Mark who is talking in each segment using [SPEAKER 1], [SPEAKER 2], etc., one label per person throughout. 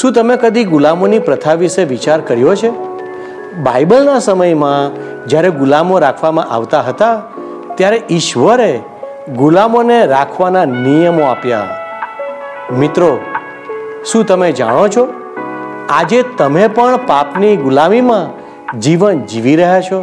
[SPEAKER 1] શું તમે કદી ગુલામોની પ્રથા વિશે વિચાર કર્યો છે? બાઇબલના સમયમાં જ્યારે ગુલામો રાખવામાં આવતા હતા, ત્યારે ઈશ્વરે ગુલામોને રાખવાના નિયમો આપ્યા. મિત્રો, શું તમે જાણો છો? આજે તમે પણ પાપની ગુલામીમાં જીવન જીવી રહ્યા છો?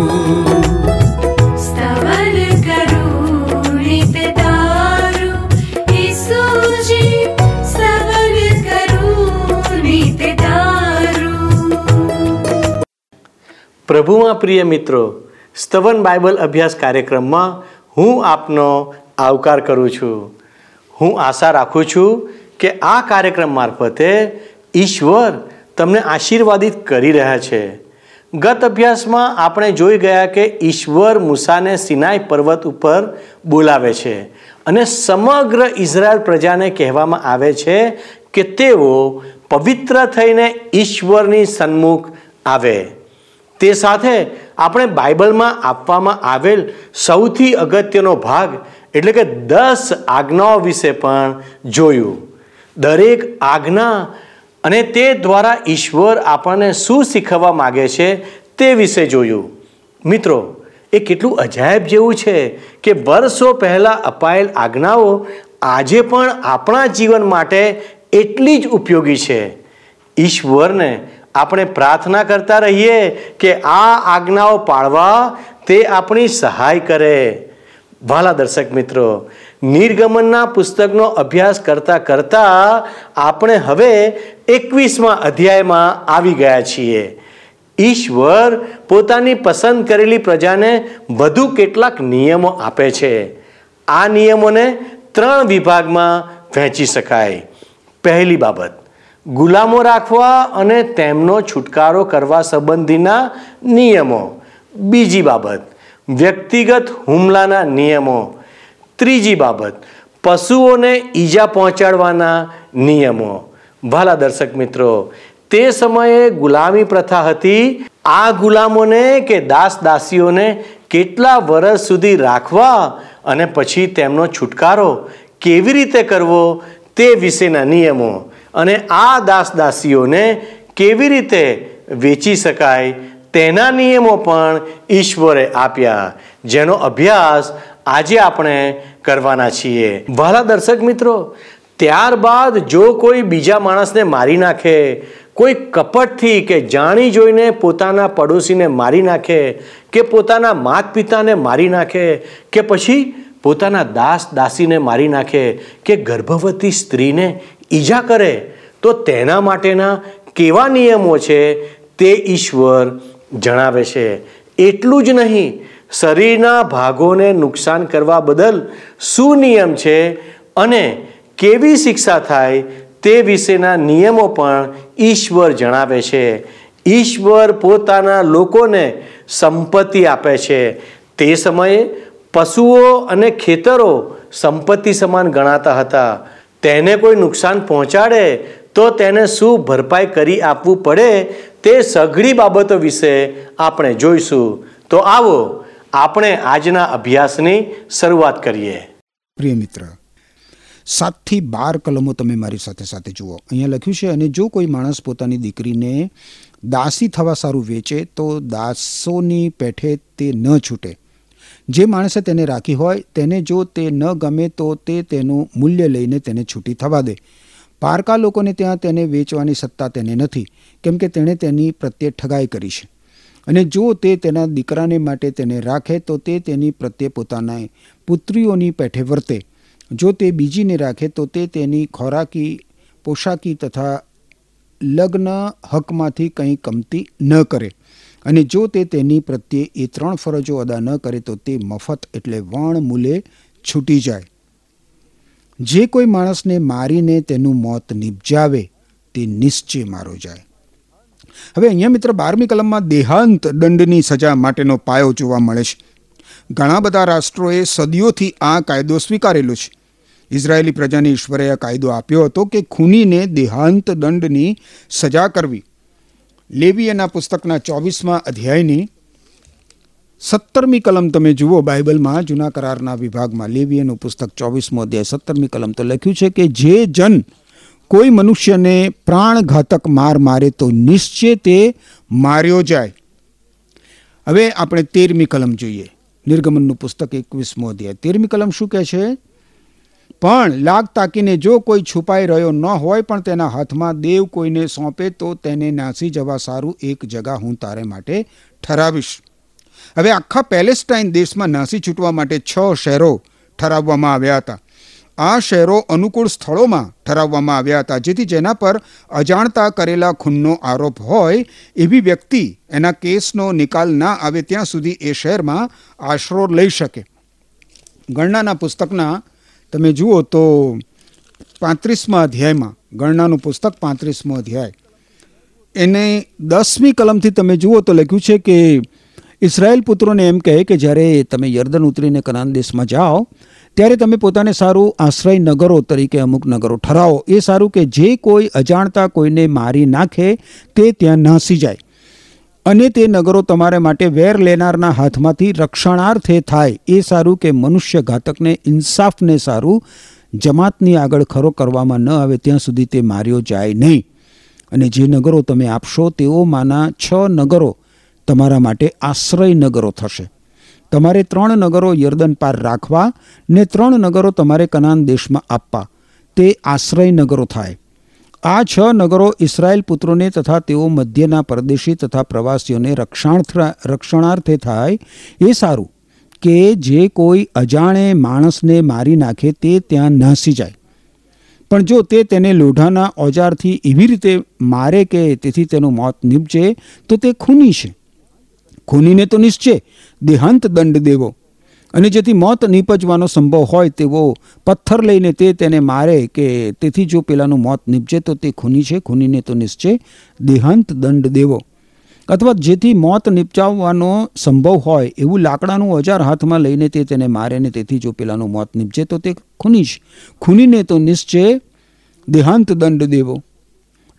[SPEAKER 1] પ્રભુમાં પ્રિય મિત્રો, સ્તવન બાઇબલ અભ્યાસ કાર્યક્રમમાં હું આપનો આવકાર કરું છું. હું આશા રાખું છું કે આ કાર્યક્રમ મારફતે ઈશ્વર તમને આશીર્વાદિત કરી રહ્યા છે. ગત અભ્યાસમાં આપણે જોઈ ગયા કે ઈશ્વર મૂસાને સિનાઈ પર્વત ઉપર બોલાવે છે અને સમગ્ર ઇઝરાયલ પ્રજાને કહેવામાં આવે છે કે તેઓ પવિત્ર થઈને ઈશ્વરની સન્મુખ આવે. તે સાથે આપણે બાઇબલમાં આપવામાં આવેલ સૌથી અગત્યનો ભાગ, એટલે કે દસ આજ્ઞાઓ વિશે પણ જોયું. દરેક આજ્ઞા અને તે દ્વારા ઈશ્વર આપણને શું શીખવવા માગે છે તે વિશે જોયું. મિત્રો, એ કેટલું અજાયબ જેવું છે કે વર્ષો પહેલાં અપાયેલ આજ્ઞાઓ આજે પણ આપણા જીવન માટે એટલી જ ઉપયોગી છે. ઈશ્વરને આપણે પ્રાર્થના કરતા રહીએ કે આ આજ્ઞાઓ પાળવા તે આપણી સહાય કરે. વાલા દર્શક મિત્રો, નિર્ગમનના પુસ્તકનો અભ્યાસ કરતાં કરતાં આપણે હવે એકવીસમાં અધ્યાયમાં આવી ગયા છીએ. ઈશ્વર પોતાની પસંદ કરેલી પ્રજાને વધુ કેટલાક નિયમો આપે છે. આ નિયમોને ત્રણ વિભાગમાં વહેંચી શકાય. પહેલી બાબત ગુલામો રાખવા અને તેમનો છુટકારો કરવા સંબંધીના નિયમો. બીજી બાબત, વ્યક્તિગત હુમલાના નિયમો. ત્રીજી બાબત, પશુઓને ઈજા પહોંચાડવાના નિયમો. ભલા દર્શક મિત્રો, તે સમયે ગુલામી પ્રથા હતી, આ ગુલામોને કે દાસ દાસીઓને કેટલા વર્ષ સુધી રાખવા અને પછી તેમનો છુટકારો કેવી રીતે કરવો તે વિશેના નિયમો. અને આ દાસ દાસીઓને કેવી રીતે વેચી શકાય તેના નિયમો પણ ઈશ્વરે આપ્યા. જેનો અભ્યાસ આજે આપણે કરવાના છીએ. વાલા દર્શક મિત્રો, ત્યારબાદ જો કોઈ બીજા માણસને મારી નાખે, કોઈ કપટથી કે જાણી જોઈને પોતાના પડોશીને મારી નાખે, કે પોતાના માત પિતાને મારી નાખે, કે પછી પોતાના દાસ દાસીને મારી નાખે, કે ગર્ભવતી સ્ત્રીને ઈજા કરે, તો તેના માટેના કેવા નિયમો છે તે ઈશ્વર જણાવે છે. એટલું જ નહીં, શરીરના ભાગોને નુકસાન કરવા બદલ શું નિયમ છે અને કેવી શિક્ષા થાય તે વિશેના નિયમો પણ ઈશ્વર જણાવે છે. ઈશ્વર પોતાના લોકોને સંપત્તિ આપે છે. તે સમયે પશુઓ અને ખેતરો સંપત્તિ સમાન ગણાતા હતા. તેને કોઈ નુકસાન પહોંચાડે, તો તેને શું ભરપાઈ કરી આપવું પડે તે સઘળી બાબતો વિશે આપણે જોઈશું. તો આવો, આપણે આજના અભ્યાસની શરૂઆત કરીએ.
[SPEAKER 2] પ્રિય મિત્ર, સાતથી બાર કલમો તમે મારી સાથે સાથે જુઓ. અહીંયા લખ્યું છે, અને જો કોઈ માણસ પોતાની દીકરીને દાસી થવા સારું વેચે, તો દાસોની પેઠે તે ન છૂટે. જે માણસે તેને રાખી હોય, તેને જો તે ન ગમે તો તે તેનું મૂલ્ય લઈને તેને છૂટી થવા દે. પારકા લોકોને ત્યાં તેને વેચવાની સત્તા તેને નથી, કેમ કે તેણે તેની પ્રત્યે ઠગાઈ કરી છે. અને જો તે તેના દીકરાને માટે તેને રાખે, તો તે તેની પ્રત્યે પોતાના પુત્રીઓની પેઠે વર્તે. જો તે બીજીને રાખે, તો તે તેની ખોરાકી, પોશાકી તથા લગ્ન હકમાંથી કંઈ કમતી ન કરે. અને જો તે તેની પ્રત્યે એ ત્રણ ફરજો અદા ન કરે તો તે મફત એટલે વણ મૂલે છૂટી જાય. જે કોઈ માણસને મારીને તેનું મોત નિપજાવે, તે નિશ્ચય મારો જાય. હવે અહીંયા મિત્ર બારમી કલમમાં દેહાંત દંડની સજા માટેનો પાયો જોવા મળે છે. ઘણા બધા રાષ્ટ્રોએ સદીઓથી આ કાયદો સ્વીકારેલો છે. ઇઝરાયેલી પ્રજાને ઈશ્વરે આ કાયદો આપ્યો હતો કે ખૂનીને દેહાંત દંડની સજા કરવી. લેવીયના પુસ્તકના ચોવીસમાં અધ્યાયની સત્તરમી કલમ તમે જુઓ બાઇબલમાં, જૂના કરારના વિભાગમાં, લેવીયનું પુસ્તક ચોવીસમો અધ્યાય, સત્તરમી કલમ તો લખ્યું છે કે જે જન કોઈ મનુષ્યને પ્રાણઘાતક માર મારે તો નિશ્ચય તે માર્યો જાય. હવે આપણે તેરમી કલમ જોઈએ. નિર્ગમનનું પુસ્તક એકવીસમો અધ્યાય. તેરમી કલમ શું કહે છે? પણ લાગ તાકીને જો કોઈ છુપાઈ રહ્યો ન હોય પણ તેના હાથમાં દેવ કોઈને સોંપે તો તેને નાસી જવા સારું એક જગા હું તારે માટે ઠરાવીશ. હવે આખા પેલેસ્ટાઇન દેશમાં નાસી છૂટવા માટે છ શહેરો ઠરાવવામાં આવ્યા હતા. આ શહેરો અનુકૂળ સ્થળોમાં ઠરાવવામાં આવ્યા હતા, જેથી જેના પર અજાણતા કરેલા ખૂનનો આરોપ હોય એવી વ્યક્તિ એના કેસનો નિકાલ ના આવે ત્યાં સુધી એ શહેરમાં આશરો લઈ શકે. ગણનાના પુસ્તકના તમે જુઓ તો પાંત્રીસમા અધ્યાયમાં, ગણનાનું પુસ્તક પાંત્રીસમો અધ્યાય. એને દસમી કલમથી તમે જુઓ તો લખ્યું છે કે ઇસરાયેલ પુત્રોને એમ કહે કે જ્યારે તમે યર્દન ઉતરીને કનાન દેશમાં જાઓ, ત્યારે તમે પોતાને સારું આશ્રય નગરો તરીકે અમુક નગરો ઠરાવો. એ સારું કે જે કોઈ અજાણતા કોઈને મારી નાખે તે ત્યાં નાસી જાય. અને તે નગરો તમારે માટે વેર લેનારના હાથમાંથી રક્ષણાર્થે થાય એ સારું કે મનુષ્ય ઘાતકને ઇન્સાફને સારું, જમાતની આગળ ખરો કરવામાં ન આવે ત્યાં સુધી તે માર્યો જાય નહીં. અને જે નગરો તમે આપશો તેઓમાંના છ નગરો તમારા માટે આશ્રય નગરો થશે. તમારે ત્રણ નગરો યર્દન પાર રાખવા ને ત્રણ નગરો તમારે કનાન દેશમાં આપવા. તે આશ્રય નગરો થાય. આ છ નગરો ઇસરાયેલ પુત્રોને તથા તેઓ મધ્યના પરદેશી તથા પ્રવાસીઓને રક્ષાર્થ રક્ષણાર્થે થાય એ સારું કે જે કોઈ અજાણે માણસને મારી નાખે તે ત્યાં નાસી જાય. પણ જો તે તેને લોઢાના ઓજારથી એવી રીતે મારે કે તેથી તેનું મોત નીપજે, તો તે ખૂની છે. ખૂનીને તો નિશ્ચય, દેહાંત દંડ દેવો. અને જેથી મોત નીપજવાનો સંભવ હોય તેવો પથ્થર લઈને તે તેને મારે કે તેથી જો પેલાનું મોત નીપજે તો તે ખૂની છે, ખૂનીને તો નિશ્ચય દેહાંત દંડ દેવો. અથવા જેથી મોત નીપજાવવાનો સંભવ હોય એવું લાકડાનું ઓજાર હાથમાં લઈને તે તેને મારે ને તેથી જો પેલાનું મોત નીપજે તો તે ખૂની છે. ખૂનીને તો નિશ્ચય દેહાંત દંડ દેવો.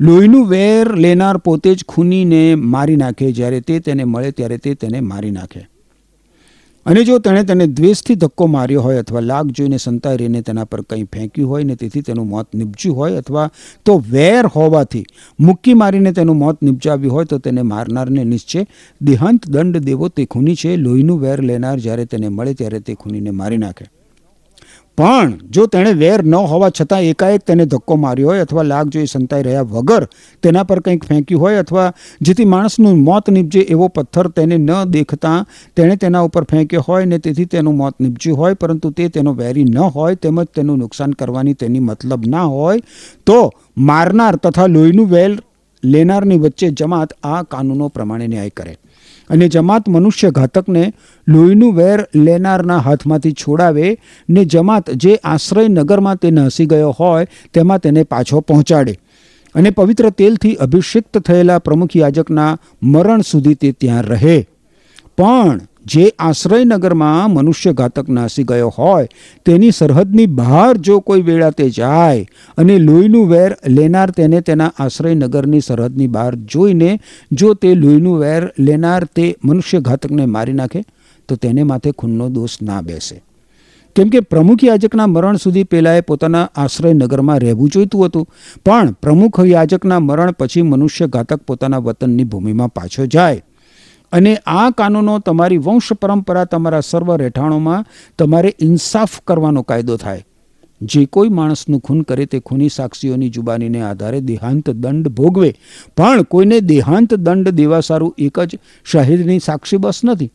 [SPEAKER 2] લોહીનું વેર લેનાર પોતે જ ખૂનીને મારી નાખે. જ્યારે તે તેને મળે ત્યારે તે તેને મારી નાખે. અને જો તેણે તેને દ્વેષથી ધક્કો માર્યો હોય અથવા લાગ જોઈને સંતાઈ રહીને તેના પર કંઈ ફેંક્યું હોય ને તેથી તેનું મોત નીપજ્યું હોય અથવા તો વેર હોવાથી મુક્કી મારીને તેનું મોત નીપજાવ્યું હોય તો તેને મારનારને નિશ્ચય દેહાંત દંડ દેવો તે ખૂની છે. લોહીનું વેર લેનાર જ્યારે તેને મળે ત્યારે તે ખૂનીને મારી નાખે. પણ જો તેણે વેર ન હોવા છતાં એકાએક તેને ધક્કો માર્યો હોય અથવા લાગ જોઈ સંતાઈ રહ્યા વગર તેના પર કંઈક ફેંક્યું હોય અથવા જેથી માણસનું મોત નીપજે એવો પથ્થર તેને ન દેખતા તેણે તેના ઉપર ફેંક્યો હોય ને તેથી તેનું મોત નીપજ્યું હોય પરંતુ તે તેનો વેરી ન હોય તેમજ તેનું નુકસાન કરવાની તેની મતલબ ના હોય, તો મારનાર તથા લોહીનું વેલ લેનારની વચ્ચે જમાત આ કાનૂનો પ્રમાણે ન્યાય કરે. અને જમાત મનુષ્ય ઘાતકને લોહીનું વેર લેનારના હાથમાંથી છોડાવે ને જમાત જે આશ્રય નગરમાં તે નહસી ગયો હોય, તેમાં તેને પાછો પહોંચાડે. અને પવિત્ર તેલથી અભિષિક્ત થયેલા પ્રમુખ યાજકના મરણ સુધી તે ત્યાં રહે. પણ જે આશ્રયનગરમાં મનુષ્ય ઘાતક નાસી ગયો હોય, તેની સરહદની બહાર જો કોઈ વેળા તે જાય અને લોહીનું વેર લેનાર તેને તેના આશ્રયનગરની સરહદની બહાર જોઈને જો તે લોહીનું વેર લેનાર તે મનુષ્ય ઘાતકને મારી નાખે, તો તેને માથે ખૂનનો દોષ ના બેસે. કેમ કે પ્રમુખ યાજકના મરણ સુધી પેલાએ પોતાના આશ્રયનગરમાં રહેવું જોઈતું હતું, પણ પ્રમુખ યાજકના મરણ પછી મનુષ્ય ઘાતક પોતાના વતનની ભૂમિમાં પાછો જાય. અને આ કાનૂનો તમારી વંશ પરંપરા તમારા સર્વ રહેઠાણોમાં તમારે ઇન્સાફ કરવાનો કાયદો થાય. જે કોઈ માણસનું ખૂન કરે તે ખૂની સાક્ષીઓની જુબાનીને આધારે દેહાંત દંડ ભોગવે. પણ કોઈને દેહાંત દંડ દેવા સારું એક જ શહેરની સાક્ષી બસ નથી.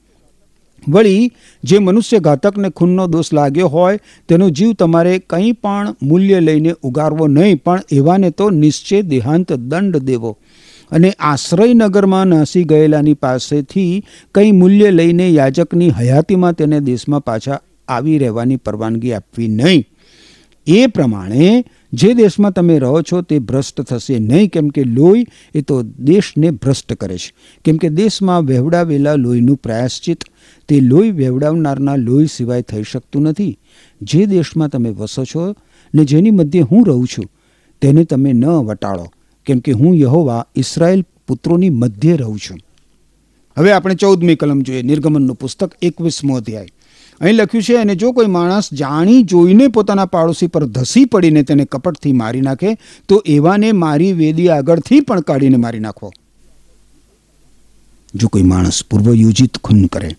[SPEAKER 2] વળી, જે મનુષ્ય ઘાતકને ખૂનનો દોષ લાગ્યો હોય, તેનો જીવ તમારે કંઈ પણ મૂલ્ય લઈને ઉગારવો નહીં, પણ એવાને તો નિશ્ચય દેહાંત દંડ દેવો. અને આશ્રયનગરમાં નાસી ગયેલાની પાસેથી કંઈ મૂલ્ય લઈને યાજકની હયાતીમાં તેને દેશમાં પાછા આવી રહેવાની પરવાનગી આપવી નહીં. એ પ્રમાણે જે દેશમાં તમે રહો છો તે ભ્રષ્ટ થશે નહીં. કેમ કે લોહી એ તો દેશને ભ્રષ્ટ કરે છે. કેમ કે દેશમાં વહેવડાવેલા લોહીનું પ્રયાશ્ચિત, તે લોહી વહેવડાવનારના લોહી સિવાય થઈ શકતું નથી. જે દેશમાં તમે વસો છો ને જેની મધ્યે હું રહું છું, તેને તમે ન વટાળો. કેમ કે હું યહોવા ઇસરાયેલ પુત્રોની મધ્યે રહું છું. હવે આપણે ચૌદમી કલમ જોઈએ, નિર્ગમનનું પુસ્તક એકવીસમો અધ્યાય. અહીં લખ્યું છે, અને જો કોઈ માણસ જાણી જોઈને પોતાના પાડોશી પર ધસી પડીને તેને કપટથી મારી નાખે, તો એવાને મારી વેદી આગળથી પણ કાઢીને મારી નાખો. જો કોઈ માણસ પૂર્વયોજિત ખૂન કરે,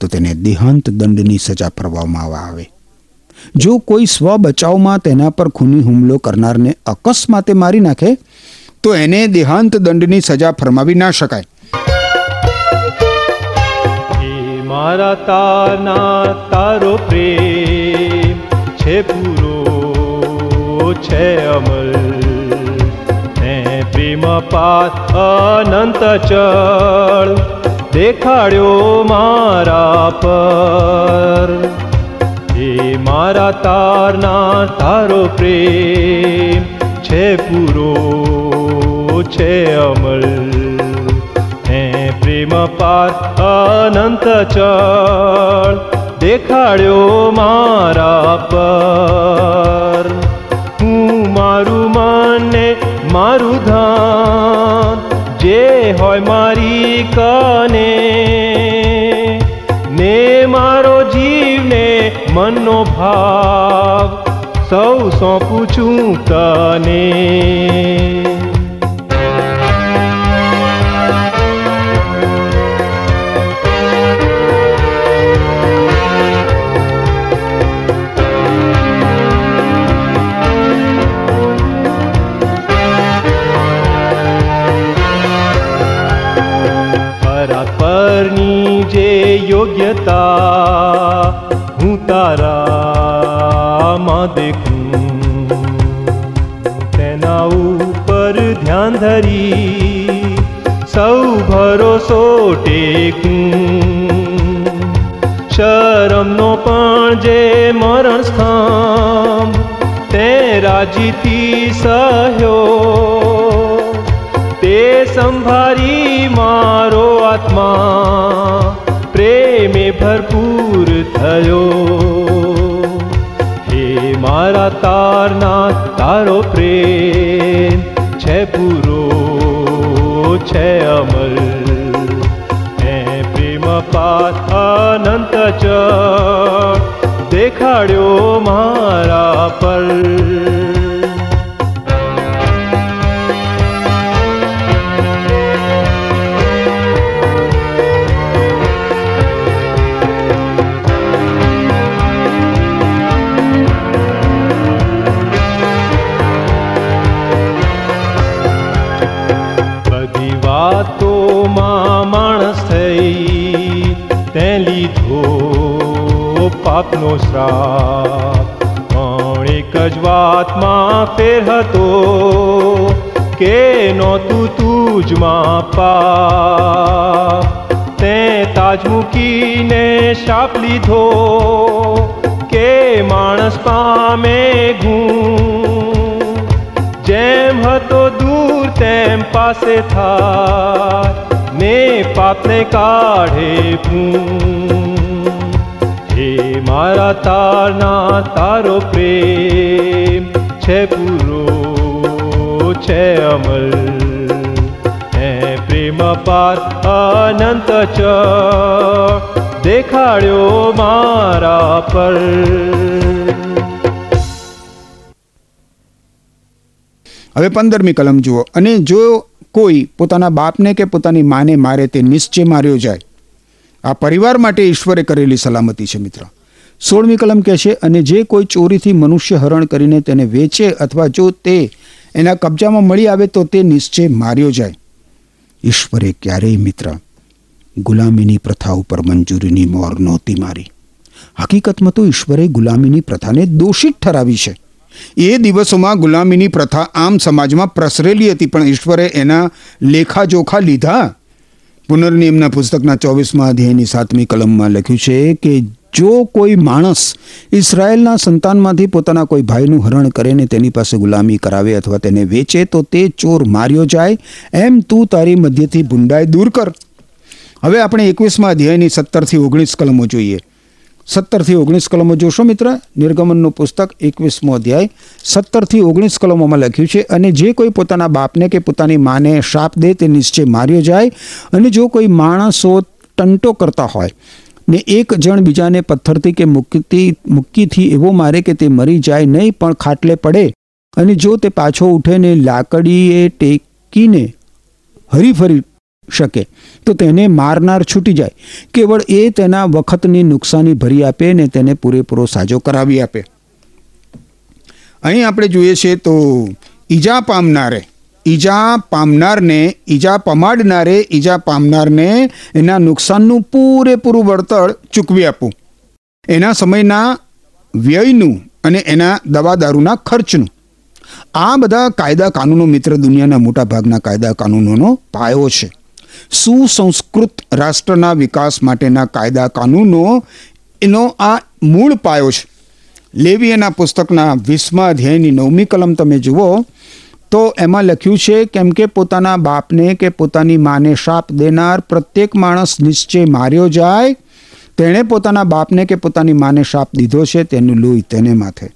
[SPEAKER 2] તો તેને દેહાંત દંડની સજા ફરવામાં આવે. જો કોઈ સ્વ બચાવમાં તેના પર ખૂની હુમલો કરનારને અકસ્માતે મારી નાખે તો એને દેહાંત દંડની સજા ફરમાવી ના શકાય.
[SPEAKER 3] મારા તારના તારો પ્રેમ છે પૂરો, છે અમલ. ને પ્રેમ પાથ અનંત ચળ દેખાડ્યો મારા પર. હે મારા તારના, તારો પ્રેમ છે પૂરો છે અમલ. હે પ્રેમ પાર અનંત ચળ, દેખાડ્યો મારા પર. હું મારું માને મારું ધાન, જે હોય મારી કને. ને મારો જીવને મનનો ભાવ, સૌ સોંપું છું તને. યોગ્યતા હું તારામાં દેખું તેના ઉપર ધ્યાન ધરી સૌ ભરોસો ટેકું શરમનો પણ જે મરણ સ્થાન તે રાજીથી સહ્યો તે સંભારી મારો આત્મા થયો હે મારા તારના તારો પ્રેમ છે પૂરો છે અમલ હે પ્રેમ પાથ અનંત ચ પાપનો શ્રાપ પણ એક જ વાતમાં ફેર હતો કે નહોતું તુજમાં પાપ તે તાજ મૂકીને શાપ લીધો કે માણસ પામે ગુણ જેમ હતો દૂર તેમ પાસે થાય ને પાપને કાઢે પૂં હે મારા તારના તારો પ્રેમ છે પૂરો, છે અમલ. હે પ્રેમ પાર અનંત ચ દેખાડ્યો મારા પર.
[SPEAKER 2] હવે પંદરમી કલમ જુઓ. અને જો કોઈ પોતાના બાપને કે પોતાની માને મારે તે નિશ્ચય માર્યો જાય, આ પરિવાર માટે ઈશ્વરે કરેલી સલામતી છે મિત્ર. સોળમી કલમ કહે છે અને જે કોઈ ચોરીથી મનુષ્ય હરણ કરીને તેને વેચે અથવા જો તે એના કબજામાં મળી આવે તો તે નિશ્ચય માર્યો જાય. ઈશ્વરે ક્યારેય મિત્ર, ગુલામીની પ્રથા ઉપર મંજૂરીની મોર નહોતી મારી. હકીકતમાં તો ઈશ્વરે ગુલામીની પ્રથાને દોષિત ઠરાવી છે. એ દિવસોમાં ગુલામીની પ્રથા આમ સમાજમાં પ્રસરેલી હતી, પણ ઈશ્વરે એના લેખાજોખા લીધા. પુનર્નિયમના પુસ્તકના ચોવીસમાં અધ્યાયની સાતમી કલમમાં લખ્યું છે કે જો કોઈ માણસ ઇસરાયેલના સંતાનમાંથી પોતાના કોઈ ભાઈનું હરણ કરે ને તેની પાસે ગુલામી કરાવે અથવા તેને વેચે, તો તે ચોર માર્યો જાય. એમ તું તારી મધ્યથી ભૂંડાઈ દૂર કર. હવે આપણે એકવીસમાં અધ્યાયની સત્તરથી ઓગણીસ કલમો જોઈએ. સત્તરથી ઓગણીસ કલમો જોશો મિત્ર? નિર્ગમનનું પુસ્તક એકવીસમો અધ્યાય. સત્તરથી ઓગણીસ કલમોમાં લખ્યું છે, અને જે કોઈ પોતાના બાપને કે પોતાની માને શાપ દે, તે નિશ્ચય માર્યો જાય. અને જો કોઈ માણસો ટંટો કરતા હોય ને એક જણ બીજાને પથ્થરથી કે મુક્કી મુક્કીથી એવો મારે કે તે મરી જાય નહીં, પણ ખાટલે પડે. અને જો તે પાછો ઉઠે ને લાકડીએ ટેકીને હરીફરી શકે, તો તેને મારનાર છૂટી જાય. કેવળ એ તેના વખતની નુકસાની ભરી આપે ને તેને પૂરેપૂરો સાજો કરાવી આપે. અહીં આપણે જોઈએ છીએ તો ઈજા પામનારે ઈજા પામનારને, ઈજા પમાડનારે, ઈજા પામનારને એના નુકસાનનું પૂરેપૂરું વળતર ચૂકવી આપવું. એના સમયના વ્યયનું અને એના દવા દારૂના ખર્ચનું. આ બધા કાયદા કાનૂનો મિત્ર દુનિયાના મોટા ભાગના કાયદા કાનૂનોનો પાયો છે. સુસંસ્કૃત રાષ્ટ્રના વિકાસ માટેના કાયદા કાનૂનો એનો આ મૂળ પાયો છે. લેવી એના પુસ્તકના વીસમા અધ્યાયની નવમી કલમ તમે જુઓ તો એમાં લખ્યું છે કેમ કે પોતાના બાપને કે પોતાની માને શાપ દેનાર પ્રત્યેક માણસ નિશ્ચય માર્યો જાય, તેણે પોતાના બાપને કે પોતાની માને શાપ દીધો છે તેનું લોહી તેને માથે.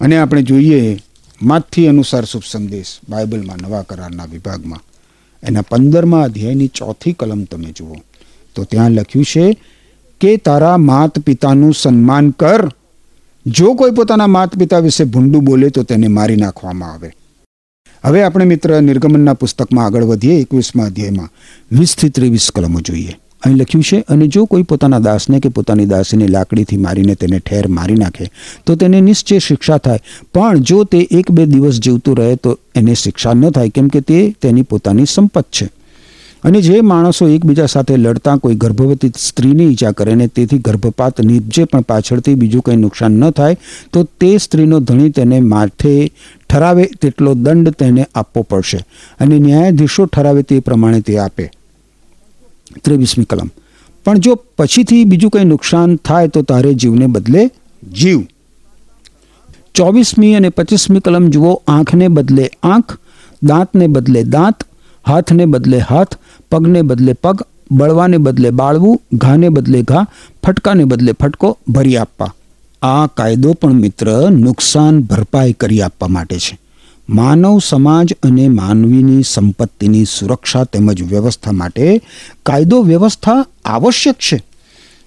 [SPEAKER 2] અને આપણે જોઈએ માથી અનુસાર શુભ સંદેશ બાઇબલમાં નવા કરારના વિભાગમાં. એના પંદરમા અધ્યાયની ચોથી કલમ તમે જુઓ. તો ત્યાં લખ્યું છે કે તારા માત પિતાનું સન્માન કર. જો કોઈ પોતાના માત પિતા વિશે ભૂંડું બોલે તો તેને મારી નાખવામાં આવે. હવે આપણે મિત્ર નિર્ગમનના પુસ્તકમાં આગળ વધીએ, એકવીસમા અધ્યાયમાં. વીસથી ત્રેવીસ કલમો જોઈએ. અહીં લખ્યું છે, અને જો કોઈ પોતાના દાસને કે પોતાની દાસીને લાકડીથી મારીને તેને ઠેર મારી નાખે, તો તેને નિશ્ચય શિક્ષા થાય. પણ જો તે એક બે દિવસ જીવતું રહે, તો એને શિક્ષા ન થાય, કેમ કે તે તેની પોતાની સંપત છે. અને જે માણસો એકબીજા સાથે લડતા, કોઈ ગર્ભવતી સ્ત્રીને ઈજા કરે ને તેથી ગર્ભપાત નિપજે પણ પાછળથી બીજું કંઈ નુકસાન ન થાય, તો તે સ્ત્રીનો ધણી તેને માથે ઠરાવે તેટલો દંડ તેને આપવો પડશે. અને ન્યાયાધીશો ઠરાવે તે પ્રમાણે તે આપે. ત્રેવીસમી કલમ. પણ જો પછીથી બીજું કંઈ નુકસાન થાય, તો તારે જીવને બદલે જીવ. ચોવીસમી અને પચીસમી કલમ જુઓ, આંખને બદલે આંખ, દાંતને બદલે દાંત હાથને બદલે હાથ, પગને બદલે પગ, બળવાને બદલે બાળવું, ઘાને બદલે ઘા, ફટકાને બદલે ફટકો ભરી આપવા. આ કાયદો પણ મિત્ર નુકસાન ભરપાઈ કરી આપવા માટે છે. માનવ સમાજ અને માનવીની સંપત્તિની સુરક્ષા તેમજ વ્યવસ્થા માટે કાયદો વ્યવસ્થા આવશ્યક છે.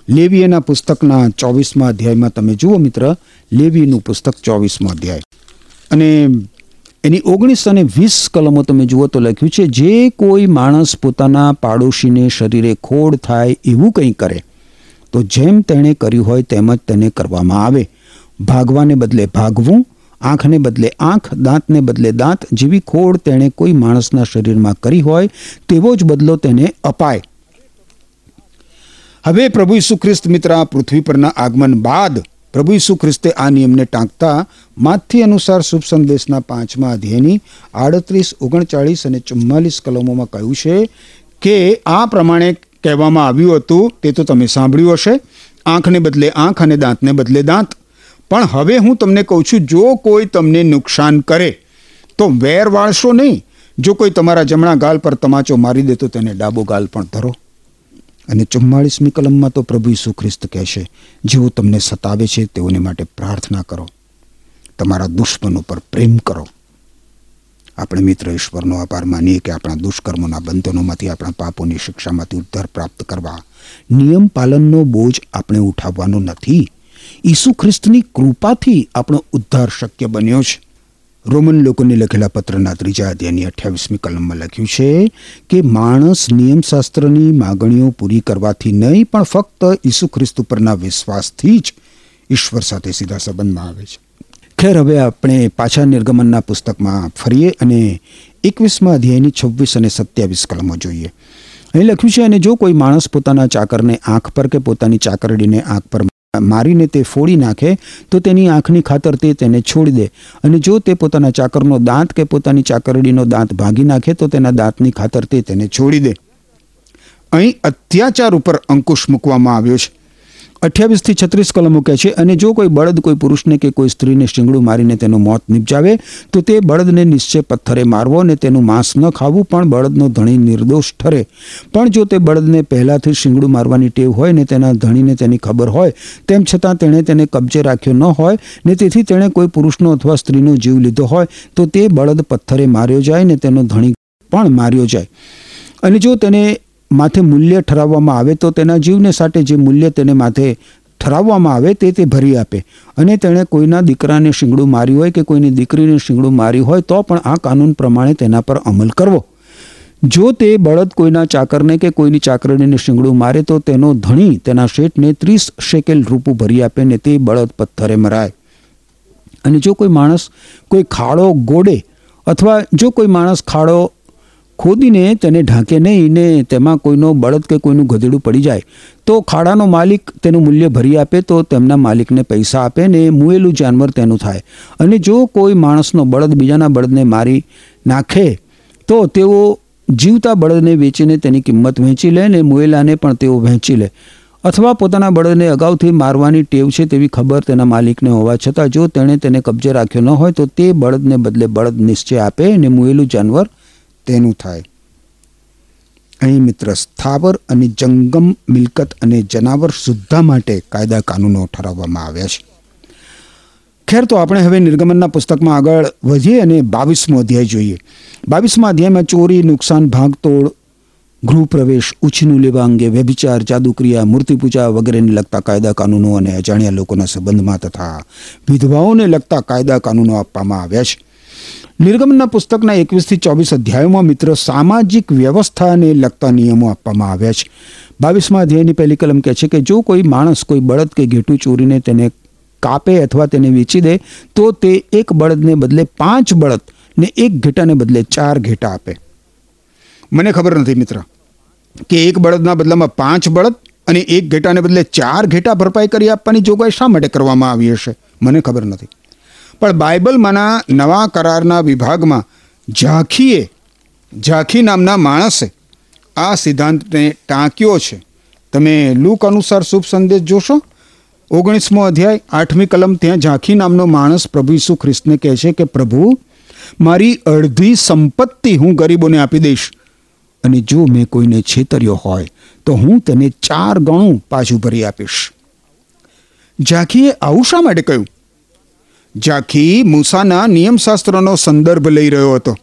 [SPEAKER 2] લેવીએના પુસ્તકના ચોવીસમાં અધ્યાયમાં તમે જુઓ મિત્ર, લેવીનું પુસ્તક ચોવીસમો અધ્યાય. અને એની ઓગણીસ અને વીસ કલમો તમે જુઓ તો લખ્યું છે, જે કોઈ માણસ પોતાના પાડોશીને શરીરે ખોડ થાય એવું કંઈ કરે, તો જેમ તેણે કર્યું હોય તેમ જ તેને કરવામાં આવે. ભાગવાને બદલે ભાગવું, આંખને બદલે આંખ, દાંતને બદલે દાંત, જેવી ખોડ તેણે કોઈ માણસના શરીરમાં કરી હોય, તેવો જ બદલો તેને અપાય. હવે પ્રભુ ઈસુ ખ્રિસ્ત મિત્ર પૃથ્વી પરના આગમન બાદ પ્રભુ ઈસુ ખ્રિસ્તે આ નિયમને ટાંકતા માથી અનુસાર શુભ સંદેશના પાંચમા અધ્યયની આડત્રીસ, ઓગણચાળીસ અને ચુમ્માલીસ કલમોમાં કહ્યું છે કે આ પ્રમાણે કહેવામાં આવ્યું હતું, તે તો તમે સાંભળ્યું હશે, આંખને બદલે આંખ અને દાંતને બદલે દાંત. પણ હવે હું તમને કહું છું, જો કોઈ તમને નુકસાન કરે, તો વેર વાળશો નહીં. જો કોઈ તમારા જમણા ગાલ પર તમાચો મારી દે, તો તેને ડાબો ગાલ પણ ધરો. અને ચુમ્માળીસમી કલમમાં તો પ્રભુ ઈસુ ખ્રિસ્ત કહેશે જેઓ તમને સતાવે છે, તેઓને માટે પ્રાર્થના કરો. તમારા દુશ્મનો પર પ્રેમ કરો. આપણે મિત્ર, ઈશ્વરનો આભાર માનીએ કે આપણા દુષ્કર્મોના બંધનોમાંથી આપણા પાપોની શિક્ષામાંથી ઉદ્ધાર પ્રાપ્ત કરવા નિયમ પાલનનો બોજ આપણે ઉઠાવવાનો નથી. ઈસુ ખ્રિસ્તની કૃપાથી આપણો ઉદ્ધાર શક્ય બન્યો છે. રોમન લોકોને લખેલા પત્રના ત્રીજા અધ્યાયની અઠ્યાવીસમી કલમમાં લખ્યું છે કે માણસ નિયમશાસ્ત્રની માગણીઓ પૂરી કરવાથી નહીં, પણ ફક્ત ઈસુ ખ્રિસ્ત ઉપરના વિશ્વાસથી જ ઈશ્વર સાથે સીધા સંબંધમાં આવે છે. ખેર, હવે આપણે પાછા નિર્ગમનના પુસ્તકમાં ફરીએ અને એકવીસમાં અધ્યાયની છવ્વીસ અને સત્યાવીસ કલમો જોઈએ. અહીં લખ્યું છે, અને જો કોઈ માણસ પોતાના ચાકરને આંખ પર કે પોતાની ચાકરડીને આંખ પર મારીને તે ફોડી નાખે, તો તેની આંખની ખાતર તે તેને છોડી દે. અને જો તે પોતાના ચાકરનો દાંત કે પોતાની ચાકરડીનો દાંત ભાંગી નાખે, તો તેના દાંતની ખાતર તે તેને છોડી દે. અહીં અત્યાચાર ઉપર અંકુશ મૂકવામાં આવ્યો છે. અઠ્યાવીસથી છત્રીસ કલમો કહે છે અને જો કોઈ બળદ કોઈ પુરુષને કે કોઈ સ્ત્રીને શિંગડું મારીને તેનું મોત નિપજાવે, તો તે બળદને નિશ્ચય પથ્થરે મારવો અને તેનું માંસ ન ખાવું, પણ બળદનો ધણી નિર્દોષ ઠરે. પણ જો તે બળદને પહેલાંથી શિંગડું મારવાની ટેવ હોય ને તેના ધણીને તેની ખબર હોય, તેમ છતાં તેણે તેને કબજે રાખ્યો ન હોય, ને તેથી તેણે કોઈ પુરુષનો અથવા સ્ત્રીનો જીવ લીધો હોય, તો તે બળદ પથ્થરે માર્યો જાય ને તેનો ધણી પણ માર્યો જાય. અને જો તેને માથે મૂલ્ય ઠરાવવામાં આવે તો તેના જીવને સાથે જે મૂલ્ય તેને માથે ઠરાવવામાં આવે તે તે ભરી આપે. અને તેણે કોઈના દીકરાને શિંગડું માર્યું હોય કે કોઈની દીકરીને શિંગડું માર્યું હોય તો પણ આ કાનૂન પ્રમાણે તેના પર અમલ કરવો. જો તે બળદ કોઈના ચાકરને કે કોઈની ચાકરણીને શિંગડું મારે તો તેનો ધણી તેના શેઠને ત્રીસ શેકેલ રૂપું ભરી આપે ને તે બળદ પથ્થરે મરાય. અને જો કોઈ માણસ કોઈ ખાડો ગોડે અથવા જો કોઈ માણસ ખાડો ખોદીને તેને ઢાંકે નહીં ને તેમાં કોઈનો બળદ કે કોઈનું ગધેડું પડી જાય, તો ખાડાનો માલિક તેનું મૂલ્ય ભરી આપે, તો તેમના માલિકને પૈસા આપે ને મુએલું જાનવર તેનું થાય. અને જો કોઈ માણસનો બળદ બીજાના બળદને મારી નાખે, તો તેઓ જીવતા બળદને વેચીને તેની કિંમત વહેંચી લે ને મુએલાને પણ તેઓ વહેંચી લે. અથવા પોતાના બળદને અગાઉથી મારવાની ટેવ છે તેવી ખબર તેના માલિકને હોવા છતાં, જો તેણે તેને કબજે રાખ્યો ન હોય, તો તે બળદને બદલે બળદ નિશ્ચય આપે ને મુએલું જાનવર તેનું થાય. અહીં મિત્ર, સ્થાવર અને જંગમ, મિલકત અને જનાવર સુદ્ધા માટે કાયદા કાનૂનો ઠરાવવામાં આવ્યા છે. ખેર, તો આપણે હવે નિર્ગમનના પુસ્તકમાં આગળ વધીએ અને બાવીસમો અધ્યાય જોઈએ. બાવીસમા અધ્યાયમાં ચોરી, નુકસાન, ભાગતોડ, ગૃહપ્રવેશ, ઉછીનું લેવા અંગે વ્યભિચાર, જાદુક્રિયા, મૂર્તિપૂજા વગેરેને લગતા કાયદા કાનૂનો અને અજાણ્યા લોકોના સંબંધમાં તથા વિધવાઓને લગતા કાયદા કાનૂનો આપવામાં આવ્યા છે. નિર્ગમનના પુસ્તકના એકવીસથી ચોવીસ અધ્યાયોમાં મિત્ર સામાજિક વ્યવસ્થાને લગતા નિયમો આપવામાં આવ્યા છે. બાવીસમાં અધ્યાયની પહેલી કલમ કહે છે કે જો કોઈ માણસ કોઈ બળદ કે ઘેટું ચોરીને તેને કાપે અથવા તેને વેચી દે, તો તે એક બળદને બદલે પાંચ બળદ ને એક ઘેટાને બદલે ચાર ઘેટા આપે. મને ખબર નથી મિત્ર કે એક બળદના બદલામાં પાંચ બળદ અને એક ઘેટાને બદલે ચાર ઘેટા ભરપાઈ કરી આપવાની જોગવાઈ શા માટે કરવામાં આવી હશે? મને ખબર નથી. પણ બાઇબલમાંના નવા કરારના વિભાગમાં ઝાંખીએ, ઝાંખી નામના માણસે આ સિદ્ધાંતને ટાંક્યો છે. તમે લૂક અનુસાર શુભ સંદેશ જોશો? ઓગણીસમો અધ્યાય, આઠમી કલમ, ત્યાં ઝાંખી નામનો માણસ પ્રભુ ઈસુ ખ્રિસ્તને કહે છે કે, પ્રભુ, મારી અડધી સંપત્તિ હું ગરીબોને આપી દઈશ. અને જો મેં કોઈને છેતર્યો હોય, તો હું તેને ચાર ગણું પાછું ભરી આપીશ. ઝાંખીએ આવું શા માટે કહ્યું? ઝાંખી મૂસાના નિયમશાસ્ત્રનો સંદર્ભ લઈ રહ્યો હતો.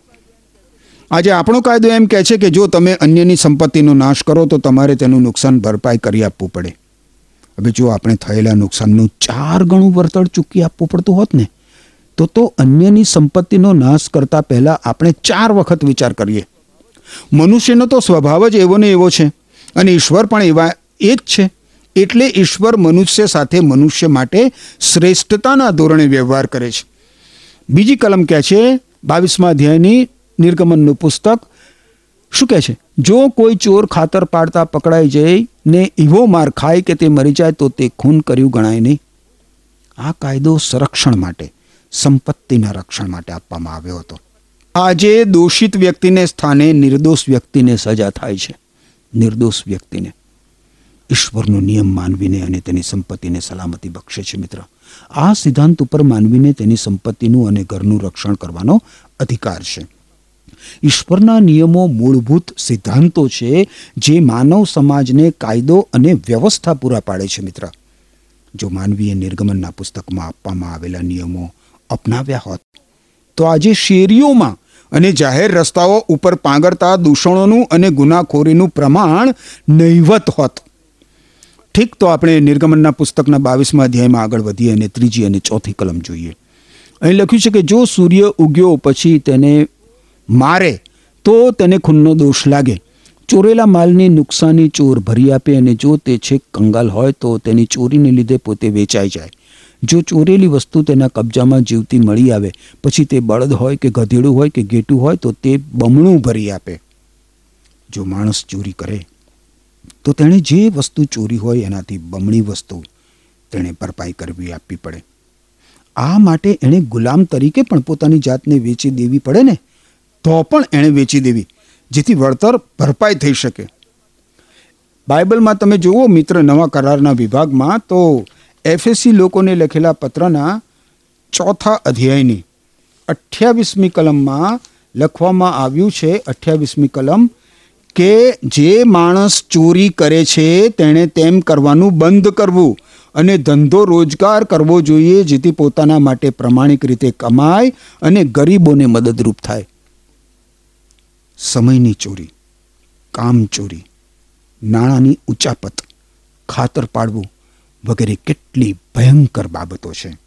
[SPEAKER 2] આજે આપણો કાયદો એમ કહે છે કે જો તમે અન્યની સંપત્તિનો નાશ કરો તો તમારે તેનું નુકસાન ભરપાઈ કરી આપવું પડે. હવે જો આપણે થયેલા નુકસાનનું ચાર ગણું વળતર ચૂકી આપવું પડતું હોત ને, તો તો અન્યની સંપત્તિનો નાશ કરતા પહેલાં આપણે ચાર વખત વિચાર કરીએ. મનુષ્યનો તો સ્વભાવ જ એવો ને એવો છે અને ઈશ્વર પણ એવા એ જ છે. એટલે ઈશ્વર મનુષ્ય સાથે મનુષ્ય માટે શ્રેષ્ઠતાના ધોરણે વ્યવહાર કરે છે. બીજી કલમ કહે છે, બાવીસમા અધ્યાયની નિર્ગમનનું પુસ્તક શું કહે છે? જો કોઈ ચોર ખાતર પાડતા પકડાઈ જાય ને એવો માર ખાય કે તે મરી જાય તો તે ખૂન કર્યું ગણાય નહીં. આ કાયદો સંરક્ષણ માટે, સંપત્તિના રક્ષણ માટે આપવામાં આવ્યો હતો. આજે દોષિત વ્યક્તિને સ્થાને નિર્દોષ વ્યક્તિને સજા થાય છે. નિર્દોષ વ્યક્તિને. ઈશ્વરનો નિયમ માનવીને અને તેની સંપત્તિને સલામતી બક્ષે છે, મિત્ર. આ સિદ્ધાંત ઉપર માનવીને તેની સંપત્તિનું અને ઘરનું રક્ષણ કરવાનો અધિકાર છે. ઈશ્વરના નિયમો મૂળભૂત સિદ્ધાંતો છે, જે માનવ સમાજને કાયદો અને વ્યવસ્થા પૂરા પાડે છે, મિત્ર. જો માનવીએ નિર્ગમનના પુસ્તકમાં આપવામાં આવેલા નિયમો અપનાવ્યા હોત, તો આજે શેરીઓમાં અને જાહેર રસ્તાઓ ઉપર પાંગરતા, દૂષણોનું અને ગુનાખોરીનું પ્રમાણ નહીવત હોત. ઠીક તો આપણે નિર્ગમનના પુસ્તકના બાવીસમાં અધ્યાયમાં આગળ વધીએ અને ત્રીજી અને ચોથી કલમ જોઈએ. અહીં લખ્યું છે કે જો સૂર્ય ઉગ્યો પછી તેને મારે, તો તેને ખૂનનો દોષ લાગે. ચોરેલા માલની નુકસાની ચોર ભરી આપે અને જો તે છેક કંગાલ હોય, તો તેની ચોરીને લીધે પોતે વેચાઈ જાય. જો ચોરેલી વસ્તુ તેના કબજામાં જીવતી મળી આવે, પછી તે બળદ હોય કે ગધેડું હોય કે ઘેટું હોય, તો તે બમણું ભરી આપે. જો માણસ ચોરી કરે તો તેણે જે વસ્તુ ચોરી હોય એનાથી બમણી વસ્તુ તેણે ભરપાઈ કરવી આપવી પડે. આ માટે એણે ગુલામ તરીકે પણ પોતાની જાતને વેચી દેવી પડે ને, તો પણ એણે વેચી દેવી, જેથી વળતર ભરપાઈ થઈ શકે. બાઇબલમાં તમે જુઓ, મિત્ર નવા કરારના વિભાગમાં તો એફએસસી લોકોને લખેલા પત્રના ચોથા અધ્યાયની અઠ્યાવીસમી કલમમાં લખવામાં આવ્યું છે, અઠ્યાવીસમી કલમ કે જે માણસ ચોરી કરે છે, તેણે તેમ કરવાનું બંધ કરવું અને ધંધો રોજગાર કરવો જોઈએ, જેથી પોતાના માટે પ્રમાણિક રીતે કમાય અને ગરીબોને મદદરૂપ થાય. સમયની ચોરી, કામ ચોરી, નાણાંની ઉચાપત, ખાતર પાડવું વગેરે કેટલી ભયંકર બાબતો છે.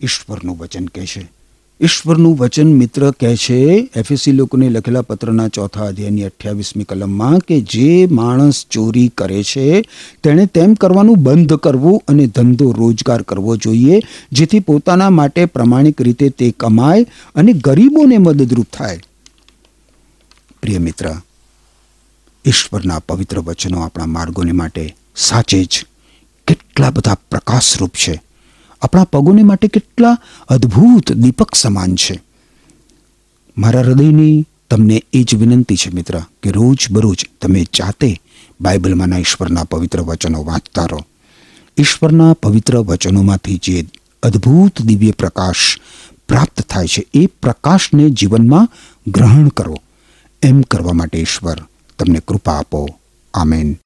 [SPEAKER 2] ઈશ્વરનું વચન કહે છે ઈશ્વરનું વચન મિત્ર કહે છે, એફએસસી લોકોને લખેલા પત્રના ચોથા અધ્યાયની અઠ્યાવીસમી કલમમાં કે જે માણસ ચોરી કરે છે, તેણે તેમ કરવાનું બંધ કરવું અને ધંધો રોજગાર કરવો જોઈએ, જેથી પોતાના માટે પ્રમાણિક રીતે તે કમાય અને ગરીબોને મદદરૂપ થાય. પ્રિય મિત્ર, ઈશ્વરના પવિત્ર વચનો આપણા માર્ગોને માટે સાચે જ કેટલા બધા પ્રકાશરૂપ છે. આપણા પગોને માટે કેટલા અદ્ભુત દીપક સમાન છે. મારા હૃદયની તમને એ જ વિનંતી છે, મિત્ર, કે રોજ બરોજ તમે જાતે બાઇબલમાંના ઈશ્વરના પવિત્ર વચનો વાંચતા રહો. ઈશ્વરના પવિત્ર વચનોમાંથી જે અદ્ભુત દિવ્ય પ્રકાશ પ્રાપ્ત થાય છે, એ પ્રકાશને જીવનમાં ગ્રહણ કરો. એમ કરવા માટે ઈશ્વર, તમને કૃપા આપો. આમેન.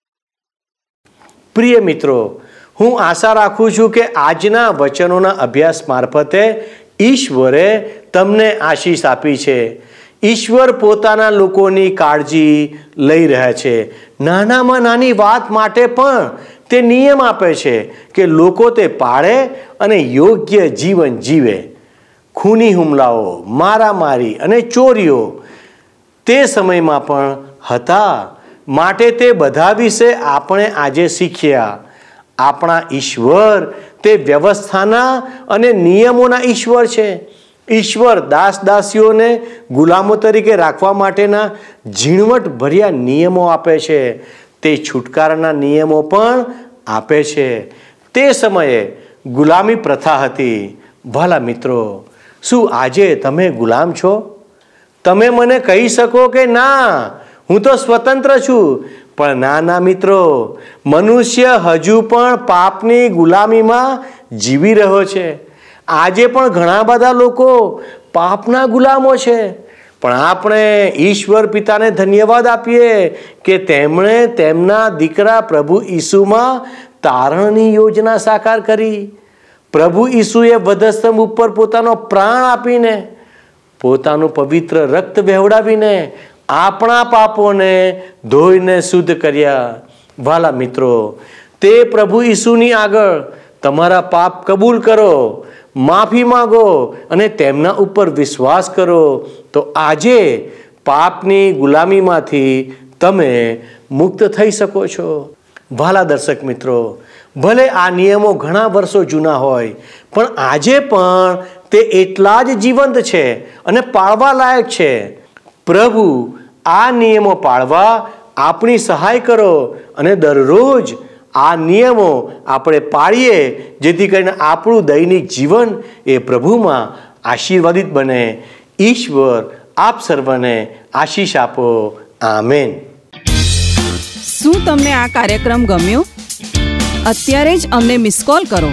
[SPEAKER 1] પ્રિય મિત્રો હું આશા રાખું છું કે આજના વચનોના અભ્યાસ મારફતે ઈશ્વરે તમને આશીષ આપી છે. ઈશ્વર પોતાના લોકોની કાળજી લઈ રહ્યા છે. નાનામાં નાની વાત માટે પણ તે નિયમ આપે છે કે લોકો તે પાળે અને યોગ્ય જીવન જીવે. ખૂની હુમલાઓ, મારામારી અને ચોરીઓ તે સમયમાં પણ હતા. માટે તે બધા વિશે આપણે આજે શીખ્યા. આપણા ઈશ્વર તે વ્યવસ્થાના અને નિયમોના ઈશ્વર છે. ઈશ્વર દાસ દાસીઓને ગુલામો તરીકે રાખવા માટેના ઝીણવટ ભર્યા નિયમો આપે છે. તે છુટકારાના નિયમો પણ આપે છે. તે સમયે ગુલામી પ્રથા હતી. ભલા મિત્રો, શું આજે તમે ગુલામ છો? તમે મને કહી શકો કે ના, હું તો સ્વતંત્ર છું. પણ ના ના મિત્રો, મનુષ્ય હજુ પણ પાપની ગુલામીમાં જીવી રહ્યો છે. આજે પણ ઘણા બધા લોકો પાપના ગુલામો છે. પણ આપણે ઈશ્વર પિતાને ધન્યવાદ આપીએ કે તેમણે તેમના દીકરા પ્રભુ ઈસુમાં તારણની યોજના સાકાર કરી. પ્રભુ ઈસુએ વધસ્તંભ ઉપર પોતાનો પ્રાણ આપીને પોતાનું પવિત્ર રક્ત વહેવડાવીને આપણા પાપોને ધોઈને શુદ્ધ કર્યા. વાલા મિત્રો, તે પ્રભુ ઈસુની આગળ તમારા પાપ કબૂલ કરો, માફી માંગો અને તેમના ઉપર વિશ્વાસ કરો, તો આજે પાપની ગુલામીમાંથી તમે મુક્ત થઈ શકો છો. વાલા દર્શક મિત્રો, ભલે આ નિયમો ઘણા વર્ષો જૂના હોય, પણ આજે પણ તે એટલા જ જીવંત છે અને પાળવા લાયક છે. પ્રભુ, આ નિયમો પાળવા આપણી સહાય કરો અને દરરોજ આ નિયમો આપણે પાળીએ, જેથી કરીને આપણું દૈનિક જીવન એ પ્રભુમાં આશીર્વાદિત બને. ઈશ્વર આપ સર્વને આશીષ આપો. આમેન.
[SPEAKER 4] શું તમને આ કાર્યક્રમ ગમ્યો? અત્યારે જ અમને મિસ કોલ કરો.